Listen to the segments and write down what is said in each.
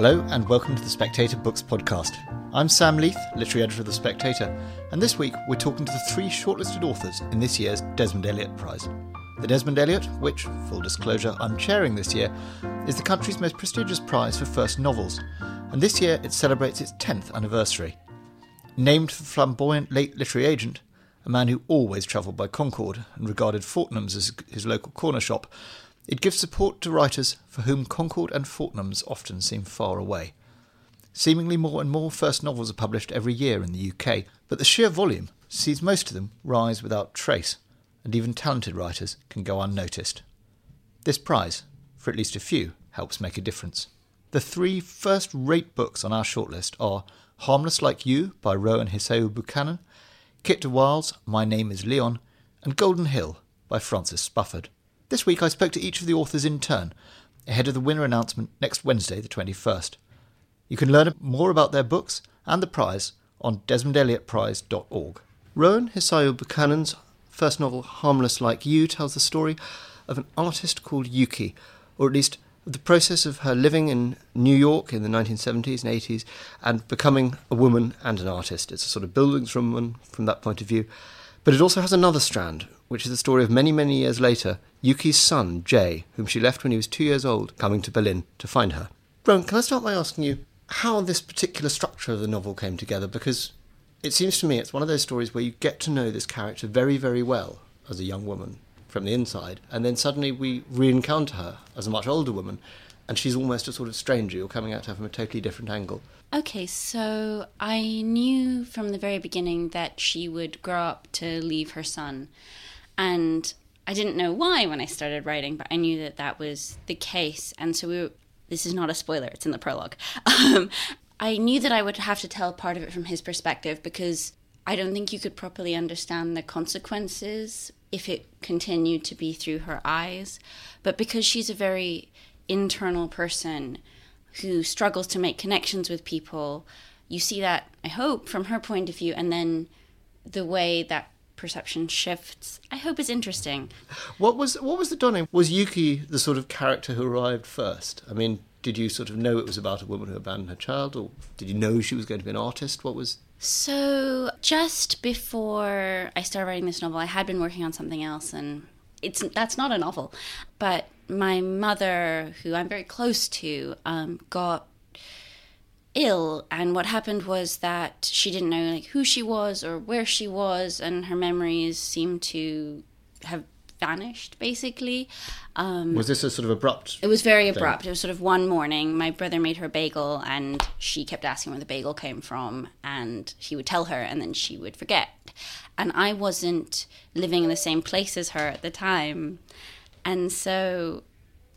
Hello, and welcome to the Spectator Books podcast. I'm Sam Leith, literary editor of The Spectator, and this week we're talking to the three shortlisted authors in this year's Desmond Elliott Prize. The Desmond Elliott, which, full disclosure, I'm chairing this year, is the country's most prestigious prize for first novels, and this year it celebrates its 10th anniversary. Named for the flamboyant late literary agent, a man who always travelled by Concorde and regarded Fortnum's as his local corner shop, it gives support to writers for whom Concorde and Fortnum's often seem far away. Seemingly more and more first novels are published every year in the UK, but the sheer volume sees most of them rise without trace, and even talented writers can go unnoticed. This prize, for at least a few, helps make a difference. The three first rate books on our shortlist are Harmless Like You by Rowan Hisayo Buchanan, Kit de Waal's My Name is Leon, and Golden Hill by Francis Spufford. This week I spoke to each of the authors in turn, ahead of the winner announcement next Wednesday, the 21st. You can learn more about their books and the prize on desmondelliottprize.org. Rowan Hisayo Buchanan's first novel, Harmless Like You, tells the story of an artist called Yuki, or at least the process of her living in New York in the 1970s and 80s and becoming a woman and an artist. It's a sort of Bildungsroman from that point of view. But it also has another strand, which is the story of many, many years later, Yuki's son, Jay, whom she left when he was two years old, coming to Berlin to find her. Rowan, can I start by asking you how this particular structure of the novel came together? Because it seems to me it's one of those stories where you get to know this character very, very well as a young woman from the inside, and then suddenly we re encounter her as a much older woman, and she's almost a sort of stranger. You're coming at her from a totally different angle. Okay, so I knew from the very beginning that she would grow up to leave her son. And I didn't know why when I started writing, but I knew that that was the case. And so we were, this is not a spoiler, it's in the prologue. Um, I knew that I would have to tell part of it from his perspective because I don't think you could properly understand the consequences if it continued to be through her eyes. But because she's a very internal person who struggles to make connections with people, you see that, I hope, from her point of view, and then the way that perception shifts, I hope is interesting. What was what was the dawning? Was Yuki the sort of character who arrived first? I mean, did you sort of know it was about a woman who abandoned her child, or did you know she was going to be an artist? What was so just before I started writing this novel, I had been working on something else, and it's that's not a novel, but my mother, who I'm very close to, um, got ill, and what happened was that she didn't know like who she was or where she was, and her memories seemed to have vanished basically. Um, was this a sort of abrupt? It was very thing? abrupt. It was sort of one morning. My brother made her a bagel, and she kept asking where the bagel came from, and he would tell her, and then she would forget. And I wasn't living in the same place as her at the time, and so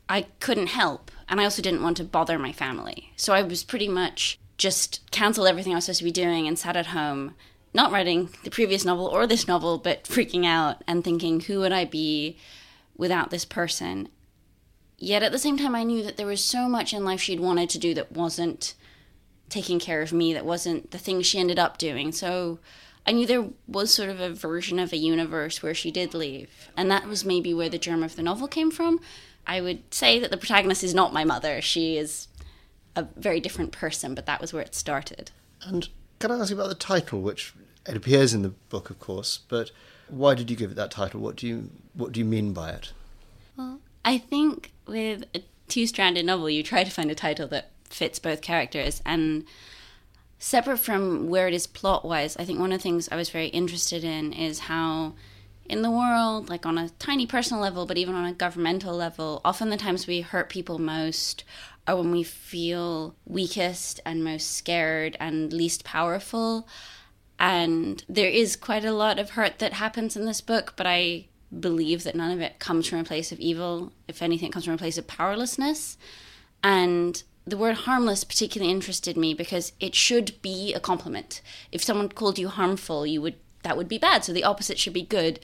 I couldn't help. And I also didn't want to bother my family, so I was pretty much just canceled everything I was supposed to be doing and sat at home not writing the previous novel or this novel, but freaking out and thinking, who would I be without this person? Yet at the same time, I knew that there was so much in life she'd wanted to do that wasn't taking care of me, that wasn't the thing she ended up doing. So I knew there was sort of a version of a universe where she did leave. And that was maybe where the germ of the novel came from. I would say that the protagonist is not my mother. She is a very different person, but that was where it started. And can I ask you about the title, which it appears in the book, of course, but why did you give it that title? What do you what do you mean by it? Well, I think with a two-stranded novel, you try to find a title that fits both characters and separate from where it is plot-wise. I think one of the things I was very interested in is how in the world, like on a tiny personal level, but even on a governmental level, often the times we hurt people most are when we feel weakest and most scared and least powerful. And there is quite a lot of hurt that happens in this book, but I believe that none of it comes from a place of evil. If anything, it comes from a place of powerlessness. And the word harmless particularly interested me because it should be a compliment. If someone called you harmful, you would that would be bad. So the opposite should be good,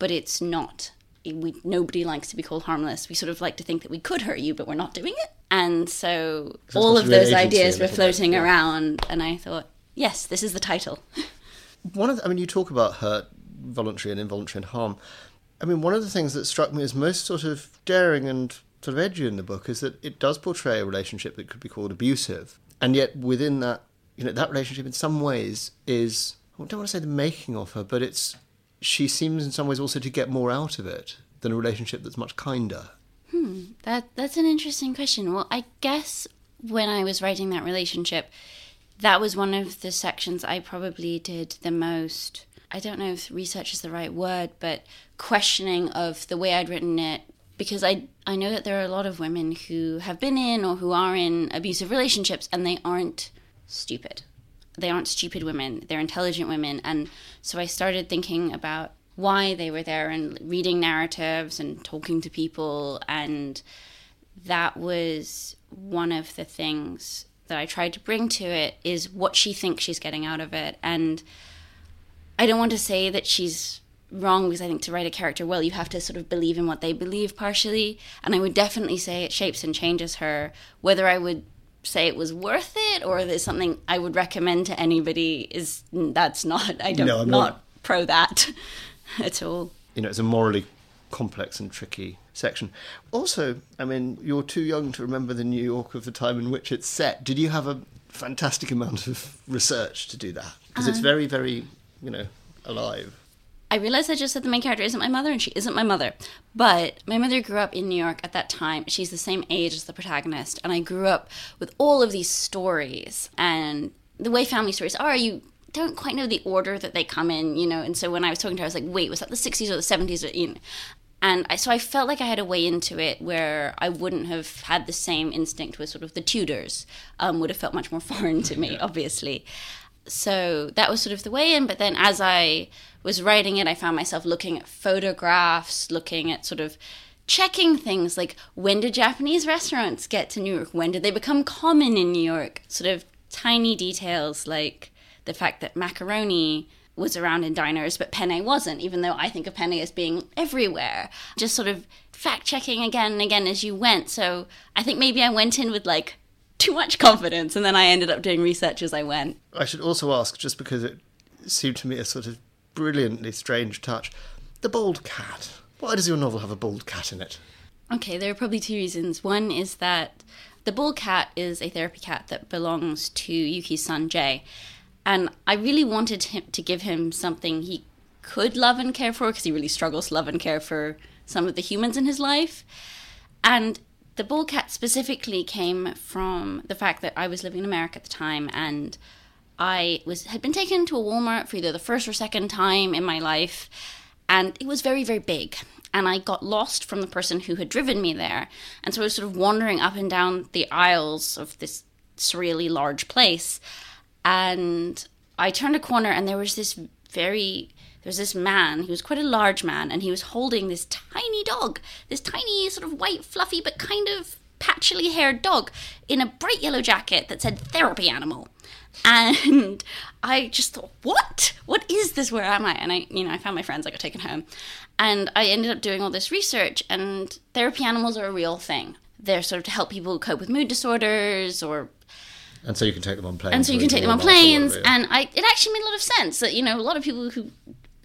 but it's not. We nobody likes to be called harmless. We sort of like to think that we could hurt you, but we're not doing it. And so all of those ideas were floating bit, yeah. around, and I thought, yes, this is the title. one of the, I mean, you talk about hurt, voluntary and involuntary, and harm. I mean, one of the things that struck me as most sort of daring and sort of edgy in the book is that it does portray a relationship that could be called abusive, and yet within that, you know, that relationship in some ways is I don't want to say the making of her, but it's she seems in some ways also to get more out of it than a relationship that's much kinder. Hmm, that that's an interesting question. Well, I guess when I was writing that relationship, that was one of the sections I probably did the most. I don't know if research is the right word, but questioning of the way I'd written it because I I know that there are a lot of women who have been in or who are in abusive relationships and they aren't stupid. They aren't stupid women. They're intelligent women and so I started thinking about why they were there and reading narratives and talking to people and that was one of the things that I tried to bring to it is what she thinks she's getting out of it and I don't want to say that she's wrong because I think to write a character well, you have to sort of believe in what they believe partially. And I would definitely say it shapes and changes her. Whether I would say it was worth it or there's something I would recommend to anybody is that's not. I don't no, I'm not, not pro that at all. You know, it's a morally complex and tricky section. Also, I mean, you're too young to remember the New York of the time in which it's set. Did you have a fantastic amount of research to do that? Because um, it's very, very you know, alive. I realize I just said the main character isn't my mother, and she isn't my mother. But my mother grew up in New York at that time. She's the same age as the protagonist, and I grew up with all of these stories. And the way family stories are, you don't quite know the order that they come in, you know. And so when I was talking to her, I was like, "Wait, was that the '60s or the '70s?" Or, you know. And I, so I felt like I had a way into it where I wouldn't have had the same instinct with sort of the Tudors. Um, would have felt much more foreign to me, obviously so that was sort of the way in. But then as I was writing it, I found myself looking at photographs, looking at sort of checking things like when did Japanese restaurants get to New York? When did they become common in New York? Sort of tiny details like the fact that macaroni was around in diners, but penne wasn't, even though I think of penne as being everywhere. Just sort of fact checking again and again as you went. So I think maybe I went in with like too much confidence, and then I ended up doing research as I went. I should also ask, just because it seemed to me a sort of brilliantly strange touch, the bald cat. Why does your novel have a bald cat in it? Okay, there are probably two reasons. One is that the bald cat is a therapy cat that belongs to Yuki's son Jay, and I really wanted him to give him something he could love and care for because he really struggles to love and care for some of the humans in his life. And the bald cat specifically came from the fact that I was living in America at the time and I was had been taken to a Walmart for either the first or second time in my life and it was very very big and I got lost from the person who had driven me there and so I was sort of wandering up and down the aisles of this surreally large place and I turned a corner and there was this very there was this man, he was quite a large man, and he was holding this tiny dog, this tiny, sort of white, fluffy, but kind of patchily haired dog in a bright yellow jacket that said therapy animal. And I just thought, what? What is this? Where am I? And I, you know, I found my friends, I got taken home. And I ended up doing all this research, and therapy animals are a real thing. They're sort of to help people cope with mood disorders or and so you can take them on planes. And so you can take them on planes. And I, it actually made a lot of sense that, you know, a lot of people who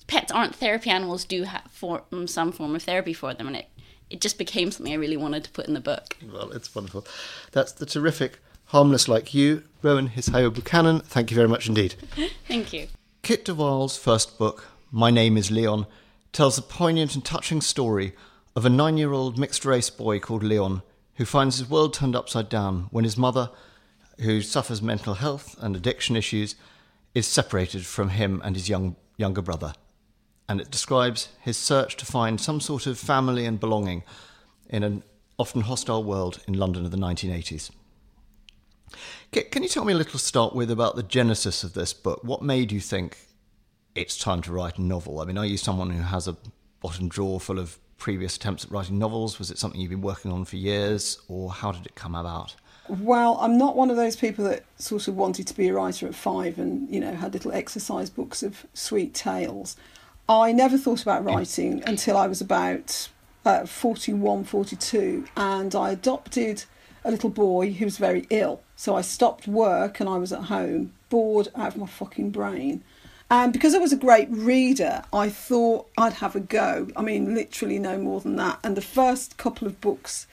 pets aren't therapy animals do have form, mm, some form of therapy for them, and it it just became something I really wanted to put in the book. Well, it's wonderful. That's the terrific Harmless Like You, Rowan Hisayo Buchanan. Thank you very much indeed. Thank you. Kit de Waal's first book, My Name is Leon, tells a poignant and touching story of a nine year old mixed race boy called Leon who finds his world turned upside down when his mother, who suffers mental health and addiction issues, is separated from him and his young, younger brother and it describes his search to find some sort of family and belonging in an often hostile world in London of the 1980s. Can you tell me a little start with about the genesis of this book? What made you think it's time to write a novel? I mean, are you someone who has a bottom drawer full of previous attempts at writing novels? Was it something you've been working on for years, or how did it come about? Well, I'm not one of those people that sort of wanted to be a writer at five and, you know, had little exercise books of sweet tales. I never thought about writing until I was about uh, 41, 42, and I adopted a little boy who was very ill. So I stopped work and I was at home, bored out of my fucking brain. And because I was a great reader, I thought I'd have a go. I mean, literally no more than that. And the first couple of books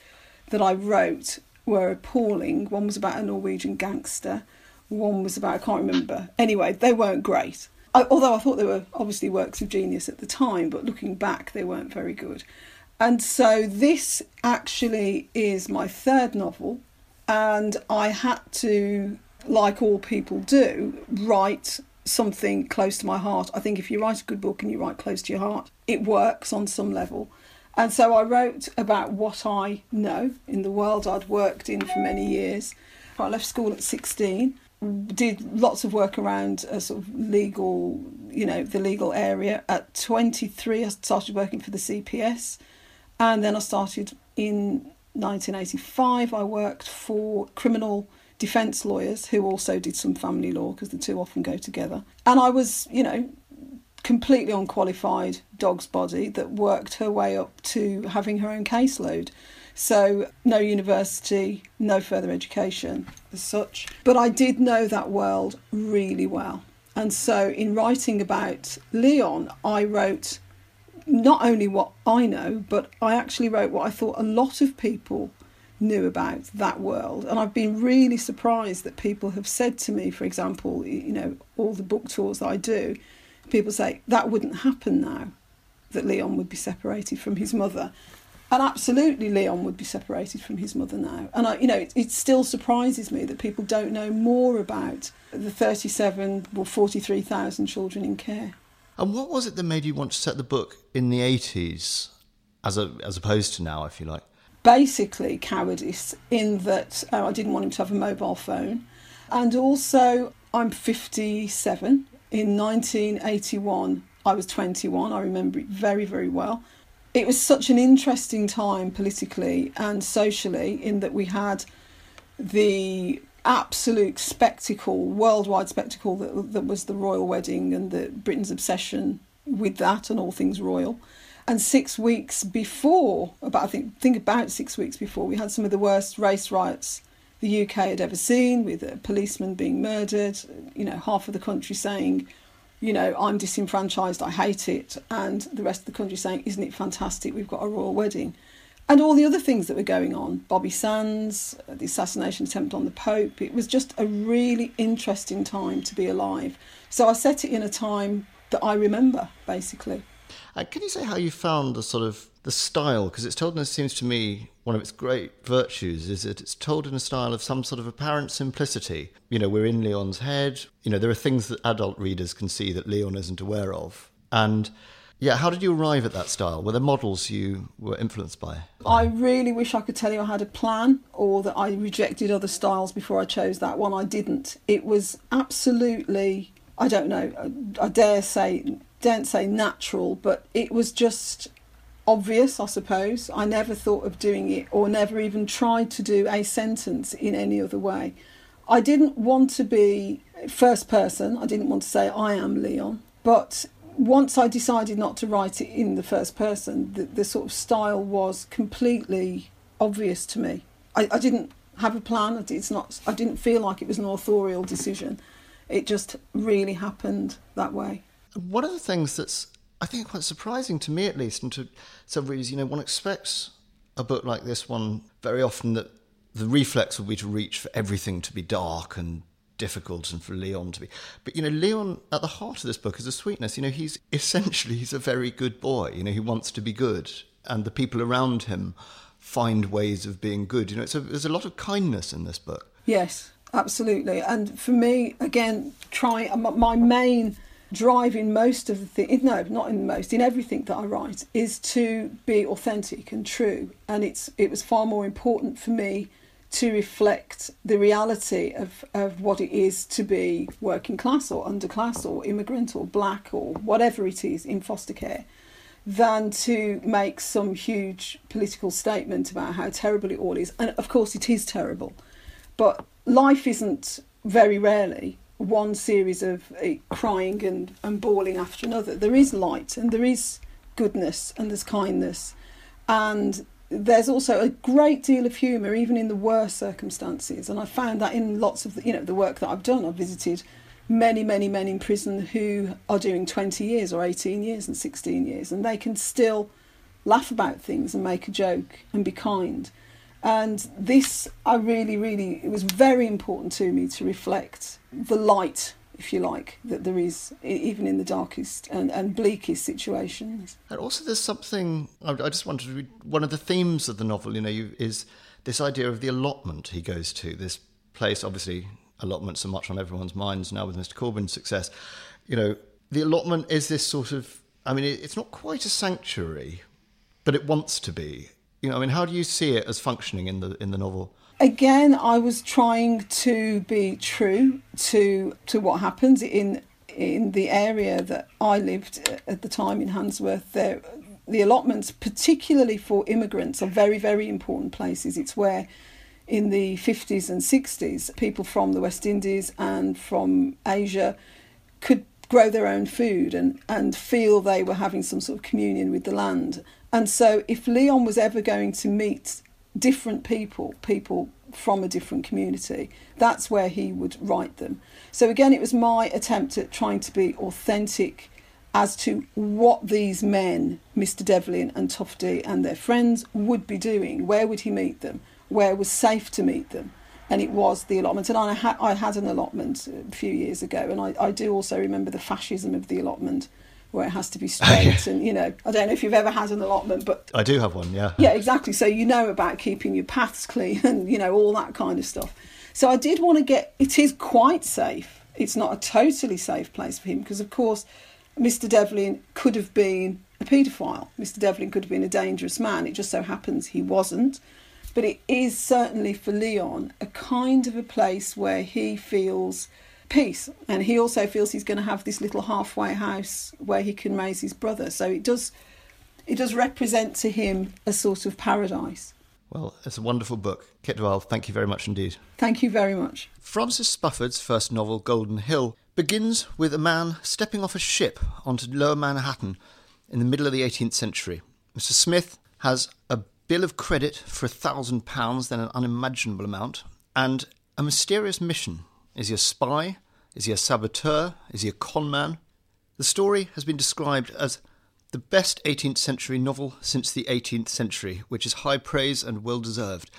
that I wrote were appalling. One was about a Norwegian gangster, one was about, I can't remember. Anyway, they weren't great. I, although I thought they were obviously works of genius at the time, but looking back, they weren't very good. And so this actually is my third novel, and I had to, like all people do, write something close to my heart. I think if you write a good book and you write close to your heart, it works on some level. And so I wrote about what I know in the world I'd worked in for many years. I left school at 16, did lots of work around a sort of legal, you know, the legal area. At 23, I started working for the CPS. And then I started in 1985, I worked for criminal defence lawyers who also did some family law because the two often go together. And I was, you know, completely unqualified dog's body that worked her way up to having her own caseload. So, no university, no further education as such. But I did know that world really well. And so, in writing about Leon, I wrote not only what I know, but I actually wrote what I thought a lot of people knew about that world. And I've been really surprised that people have said to me, for example, you know, all the book tours that I do, people say that wouldn't happen now, that Leon would be separated from his mother. And absolutely, Leon would be separated from his mother now. And I, you know, it, it still surprises me that people don't know more about the 37 or 43,000 children in care. And what was it that made you want to set the book in the 80s as, a, as opposed to now, if you like? basically cowardice in that uh, I didn't want him to have a mobile phone. And also, I'm 57. In 1981, I was 21. I remember it very, very well. It was such an interesting time politically and socially in that we had the absolute spectacle, worldwide spectacle that, that was the royal wedding and the Britain's obsession with that and all things royal. And six weeks before, about I think think about six weeks before, we had some of the worst race riots the UK had ever seen, with a policeman being murdered. You know, half of the country saying, you know, I'm disenfranchised, I hate it, and the rest of the country saying, isn't it fantastic? We've got a royal wedding, and all the other things that were going on. Bobby Sands, uh, the assassination attempt on the Pope. It was just a really interesting time to be alive. So I set it in a time that I remember, basically. Uh, can you say how you found the sort of the style? Because it's told, and it seems to me one of its great virtues is that it's told in a style of some sort of apparent simplicity. You know, we're in Leon's head. You know, there are things that adult readers can see that Leon isn't aware of. And yeah, how did you arrive at that style? Were there models you were influenced by? I really wish I could tell you I had a plan or that I rejected other styles before I chose that one. I didn't. It was absolutely, I don't know, I dare say don't say natural, but it was just obvious, I suppose. I never thought of doing it or never even tried to do a sentence in any other way. I didn't want to be first person, I didn't want to say I am Leon, but once I decided not to write it in the first person, the, the sort of style was completely obvious to me. I, I didn't have a plan. It's not. I didn't feel like it was an authorial decision. It just really happened that way. One of the things that's, I think, quite surprising to me at least, and to some readers, you know, one expects a book like this one very often that the reflex would be to reach for everything to be dark and difficult and for Leon to be. But, you know, Leon, at the heart of this book is a sweetness. You know, he's essentially, he's a very good boy. You know, he wants to be good. And the people around him find ways of being good. You know, a, there's a lot of kindness in this book. Yes, absolutely. And for me, again, try my main driving most of the thing no not in most in everything that i write is to be authentic and true. And it's it was far more important for me to reflect the reality of, of what it is to be working class or underclass or immigrant or black or whatever it is in foster care than to make some huge political statement about how terrible it all is. And of course it is terrible. But life isn't very rarely one series of uh, crying and, and bawling after another. There is light and there is goodness and there's kindness. And there's also a great deal of humour, even in the worst circumstances. And I found that in lots of the, you know, the work that I've done. I've visited many, many men in prison who are doing 20 years or 18 years and 16 years, and they can still laugh about things and make a joke and be kind. And this, I really, really, it was very important to me to reflect the light, if you like, that there is even in the darkest and, and bleakest situations. And also, there's something I I just wanted to read. One of the themes of the novel, you know, you, is this idea of the allotment he goes to. This place, obviously, allotments are much on everyone's minds now with Mr. Corbyn's success. You know, the allotment is this sort of. I mean, it, it's not quite a sanctuary, but it wants to be. You know, I mean, how do you see it as functioning in the in the novel? Again, I was trying to be true to to what happens in in the area that I lived at the time in Handsworth. There, the allotments, particularly for immigrants, are very very important places. It's where in the 50s and 60s, people from the West Indies and from Asia could grow their own food and, and feel they were having some sort of communion with the land. And so, if Leon was ever going to meet different people, people from a different community, that's where he would write them. So, again, it was my attempt at trying to be authentic as to what these men, Mr. Devlin and Tufty and their friends, would be doing. Where would he meet them? Where was safe to meet them? And it was the allotment. And I, ha- I had an allotment a few years ago, and I, I do also remember the fascism of the allotment where it has to be straight. and, you know, I don't know if you've ever had an allotment, but. I do have one, yeah. Yeah, exactly. So you know about keeping your paths clean and, you know, all that kind of stuff. So I did want to get. It is quite safe. It's not a totally safe place for him because, of course, Mr. Devlin could have been a paedophile. Mr. Devlin could have been a dangerous man. It just so happens he wasn't. But it is certainly for Leon a kind of a place where he feels peace. And he also feels he's going to have this little halfway house where he can raise his brother. So it does, it does represent to him a sort of paradise. Well, it's a wonderful book. Kit de Waal, thank you very much indeed. Thank you very much. Francis Spufford's first novel, Golden Hill, begins with a man stepping off a ship onto lower Manhattan in the middle of the 18th century. Mr. Smith has a bill of credit for a thousand pounds, then an unimaginable amount, and a mysterious mission. Is he a spy? Is he a saboteur? Is he a conman? The story has been described as the best 18th century novel since the 18th century, which is high praise and well deserved.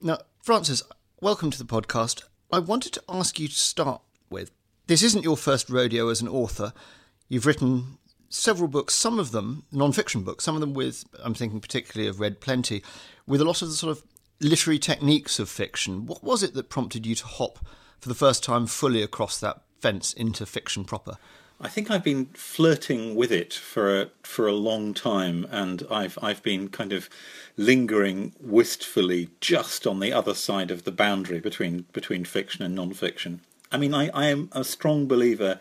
Now, Francis, welcome to the podcast. I wanted to ask you to start with this isn't your first rodeo as an author. You've written several books, some of them non fiction books, some of them with, I'm thinking particularly of Red Plenty, with a lot of the sort of literary techniques of fiction. What was it that prompted you to hop for the first time fully across that fence into fiction proper? I think I've been flirting with it for a for a long time, and I've I've been kind of lingering wistfully just on the other side of the boundary between between fiction and non-fiction. I mean, I, I am a strong believer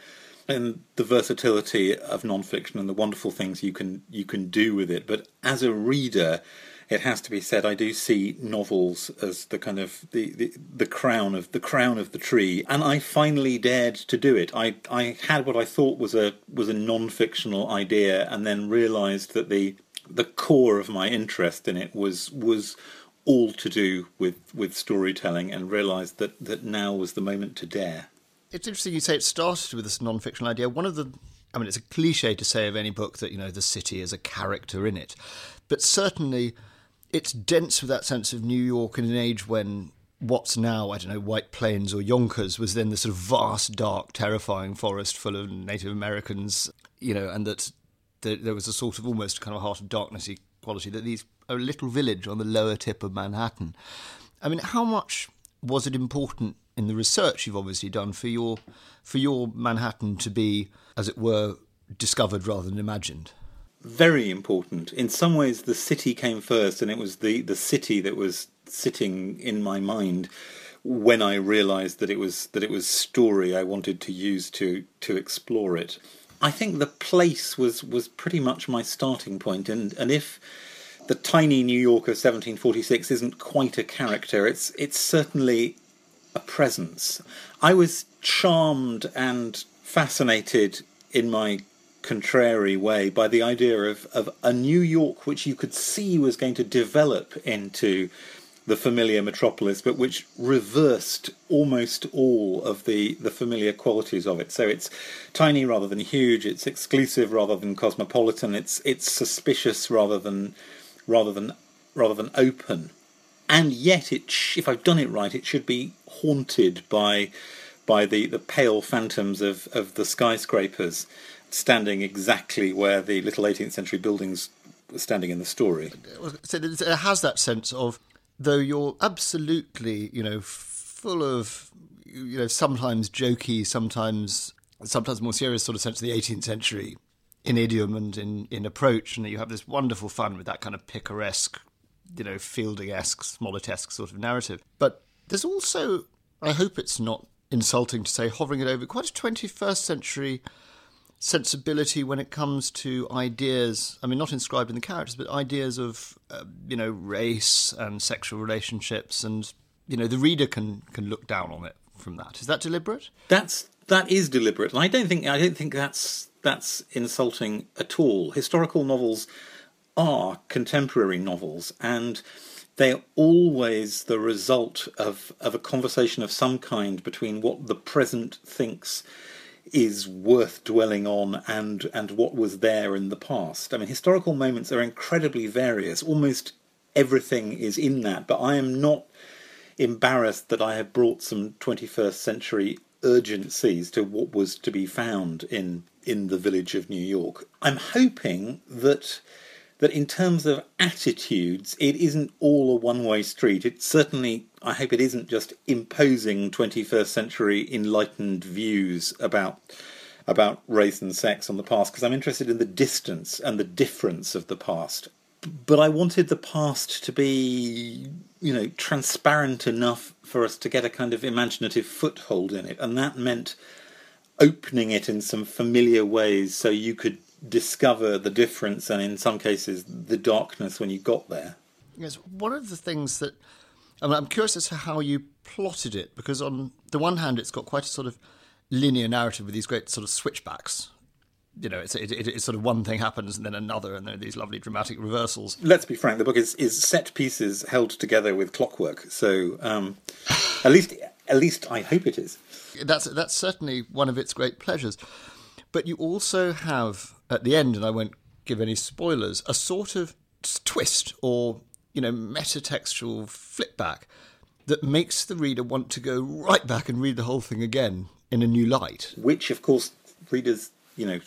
in the versatility of non-fiction and the wonderful things you can you can do with it. But as a reader, it has to be said, I do see novels as the kind of the, the, the crown of the crown of the tree, and I finally dared to do it. I I had what I thought was a was a non-fictional idea, and then realised that the the core of my interest in it was was all to do with with storytelling, and realised that that now was the moment to dare. It's interesting you say it started with this non-fiction idea. One of the I mean, it's a cliche to say of any book that you know the city is a character in it, but certainly it's dense with that sense of New York in an age when what's now, I don't know, White Plains or Yonkers was then the sort of vast, dark, terrifying forest full of Native Americans, you know, and that there was a sort of almost kind of heart of darknessy quality that these a little village on the lower tip of Manhattan. I mean, how much was it important in the research you've obviously done for your for your Manhattan to be, as it were, discovered rather than imagined? Very important. In some ways, the city came first, and it was the, the city that was sitting in my mind when I realised that it was that it was story I wanted to use to to explore it. I think the place was was pretty much my starting point, and and if the tiny New York of 1746 isn't quite a character, it's it's certainly a presence. I was charmed and fascinated in my contrary way by the idea of, of a New York which you could see was going to develop into the familiar metropolis, but which reversed almost all of the, the familiar qualities of it. So it's tiny rather than huge, it's exclusive rather than cosmopolitan, it's it's suspicious rather than rather than rather than open. and yet it sh- if I've done it right, it should be haunted by by the, the pale phantoms of, of the skyscrapers standing exactly where the little 18th century buildings were standing in the story. So it has that sense of, though you're absolutely, you know, full of, you know, sometimes jokey, sometimes sometimes more serious sort of sense of the 18th century in idiom and in, in approach, and you have this wonderful fun with that kind of picaresque, you know, Fielding-esque, Smollett-esque sort of narrative. But there's also, I hope it's not insulting to say, hovering it over quite a 21st century sensibility when it comes to ideas. I mean, not inscribed in the characters, but ideas of uh, you know race and sexual relationships, and you know the reader can can look down on it from that. Is that deliberate? That's that is deliberate, and I don't think I don't think that's that's insulting at all. Historical novels are contemporary novels, and they're always the result of, of a conversation of some kind between what the present thinks is worth dwelling on and and what was there in the past. I mean, historical moments are incredibly various. Almost everything is in that, but I am not embarrassed that I have brought some 21st century urgencies to what was to be found in in the village of New York. I'm hoping that that in terms of attitudes, it isn't all a one way street. It certainly, I hope it isn't just imposing 21st century enlightened views about about race and sex on the past because I'm interested in the distance and the difference of the past. But I wanted the past to be, you know, transparent enough for us to get a kind of imaginative foothold in it, and that meant opening it in some familiar ways so you could discover the difference and in some cases the darkness when you got there. Yes, one of the things that I mean, I'm curious as to how you plotted it because on the one hand it's got quite a sort of linear narrative with these great sort of switchbacks. You know, it's, it, it, it's sort of one thing happens and then another, and there are these lovely dramatic reversals. Let's be frank: the book is, is set pieces held together with clockwork. So, um, at least, at least I hope it is. That's that's certainly one of its great pleasures. But you also have at the end, and I won't give any spoilers, a sort of twist or you know metatextual flip back that makes the reader want to go right back and read the whole thing again in a new light. Which, of course, readers, you know,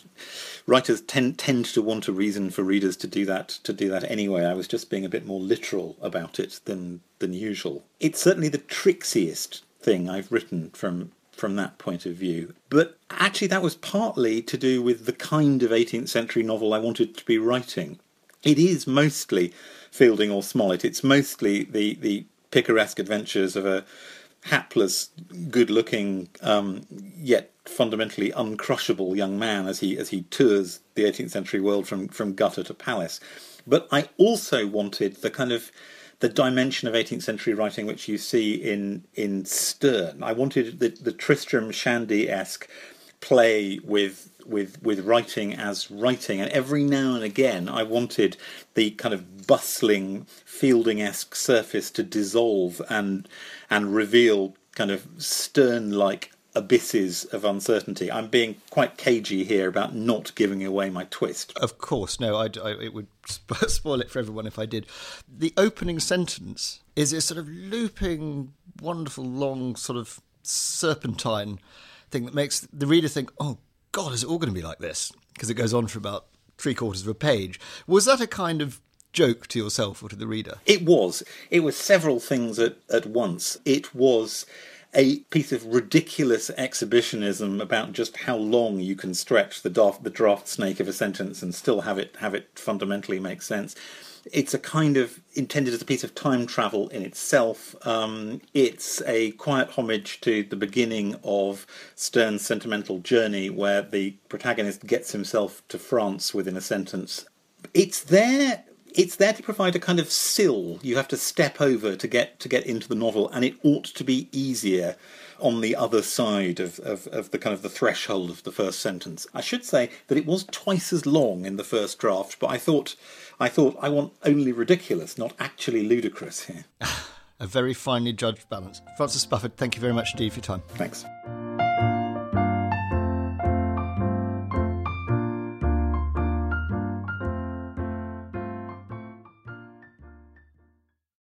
writers tend tend to want a reason for readers to do that to do that anyway. I was just being a bit more literal about it than than usual. It's certainly the trixiest thing I've written from from that point of view. But actually, that was partly to do with the kind of 18th century novel I wanted to be writing. It is mostly Fielding or Smollett. It's mostly the, the picaresque adventures of a hapless, good-looking, um, yet fundamentally uncrushable young man as he as he tours the 18th century world from from gutter to palace. But I also wanted the kind of the dimension of 18th century writing which you see in in Sterne. I wanted the, the Tristram Shandy esque play with with with writing as writing, and every now and again I wanted the kind of bustling Fielding esque surface to dissolve and and reveal kind of Sterne like abysses of uncertainty. I'm being quite cagey here about not giving away my twist. Of course, no, I'd, I, it would spoil it for everyone if I did. The opening sentence is a sort of looping, wonderful, long, sort of serpentine thing that makes the reader think, oh, God, is it all going to be like this? Because it goes on for about three quarters of a page. Was that a kind of joke to yourself or to the reader? It was. It was several things at, at once. It was a piece of ridiculous exhibitionism about just how long you can stretch the draft, the draft snake of a sentence and still have it have it fundamentally make sense. It's a kind of intended as a piece of time travel in itself. Um, it's a quiet homage to the beginning of Sterne's sentimental journey, where the protagonist gets himself to France within a sentence. It's there it's there to provide a kind of sill you have to step over to get to get into the novel, and it ought to be easier on the other side of, of, of, the kind of the threshold of the first sentence. I should say that it was twice as long in the first draft, but I thought I thought I want only ridiculous, not actually ludicrous here. a very finely judged balance. Francis Spufford, thank you very much indeed for your time. Thanks.